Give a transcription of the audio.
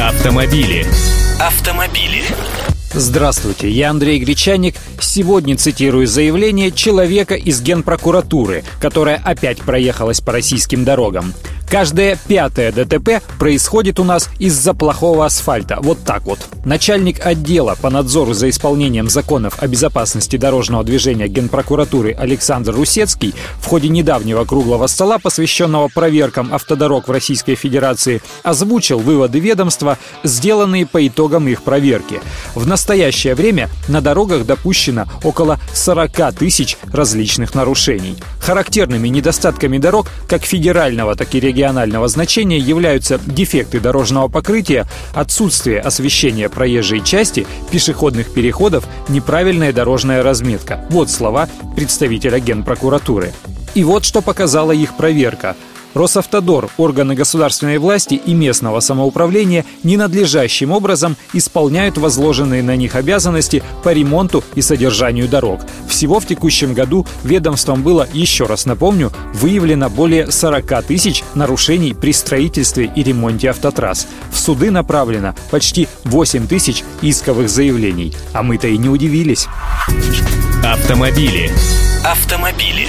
Автомобили. Автомобили. Здравствуйте, я Андрей Гречаник. Сегодня цитирую заявление человека из Генпрокуратуры, которая опять проехалась по российским дорогам. Каждое пятое ДТП происходит у нас из-за плохого асфальта. Вот так вот. Начальник отдела по надзору за исполнением законов о безопасности дорожного движения Генпрокуратуры Александр Русецкий в ходе недавнего круглого стола, посвященного проверкам автодорог в Российской Федерации, озвучил выводы ведомства, сделанные по итогам их проверки. В настоящее время на дорогах допущено около 40 тысяч различных нарушений. Характерными недостатками дорог как федерального, так и регионального значения являются дефекты дорожного покрытия, отсутствие освещения проезжей части, пешеходных переходов, неправильная дорожная разметка. Вот слова представителя Генпрокуратуры. И вот что показала их проверка. Росавтодор, органы государственной власти и местного самоуправления ненадлежащим образом исполняют возложенные на них обязанности по ремонту и содержанию дорог. Всего в текущем году ведомством было, еще раз напомню, выявлено более 40 тысяч нарушений при строительстве и ремонте автотрасс. В суды направлено почти 8 тысяч исковых заявлений. А мы-то и не удивились. Автомобили. Автомобили.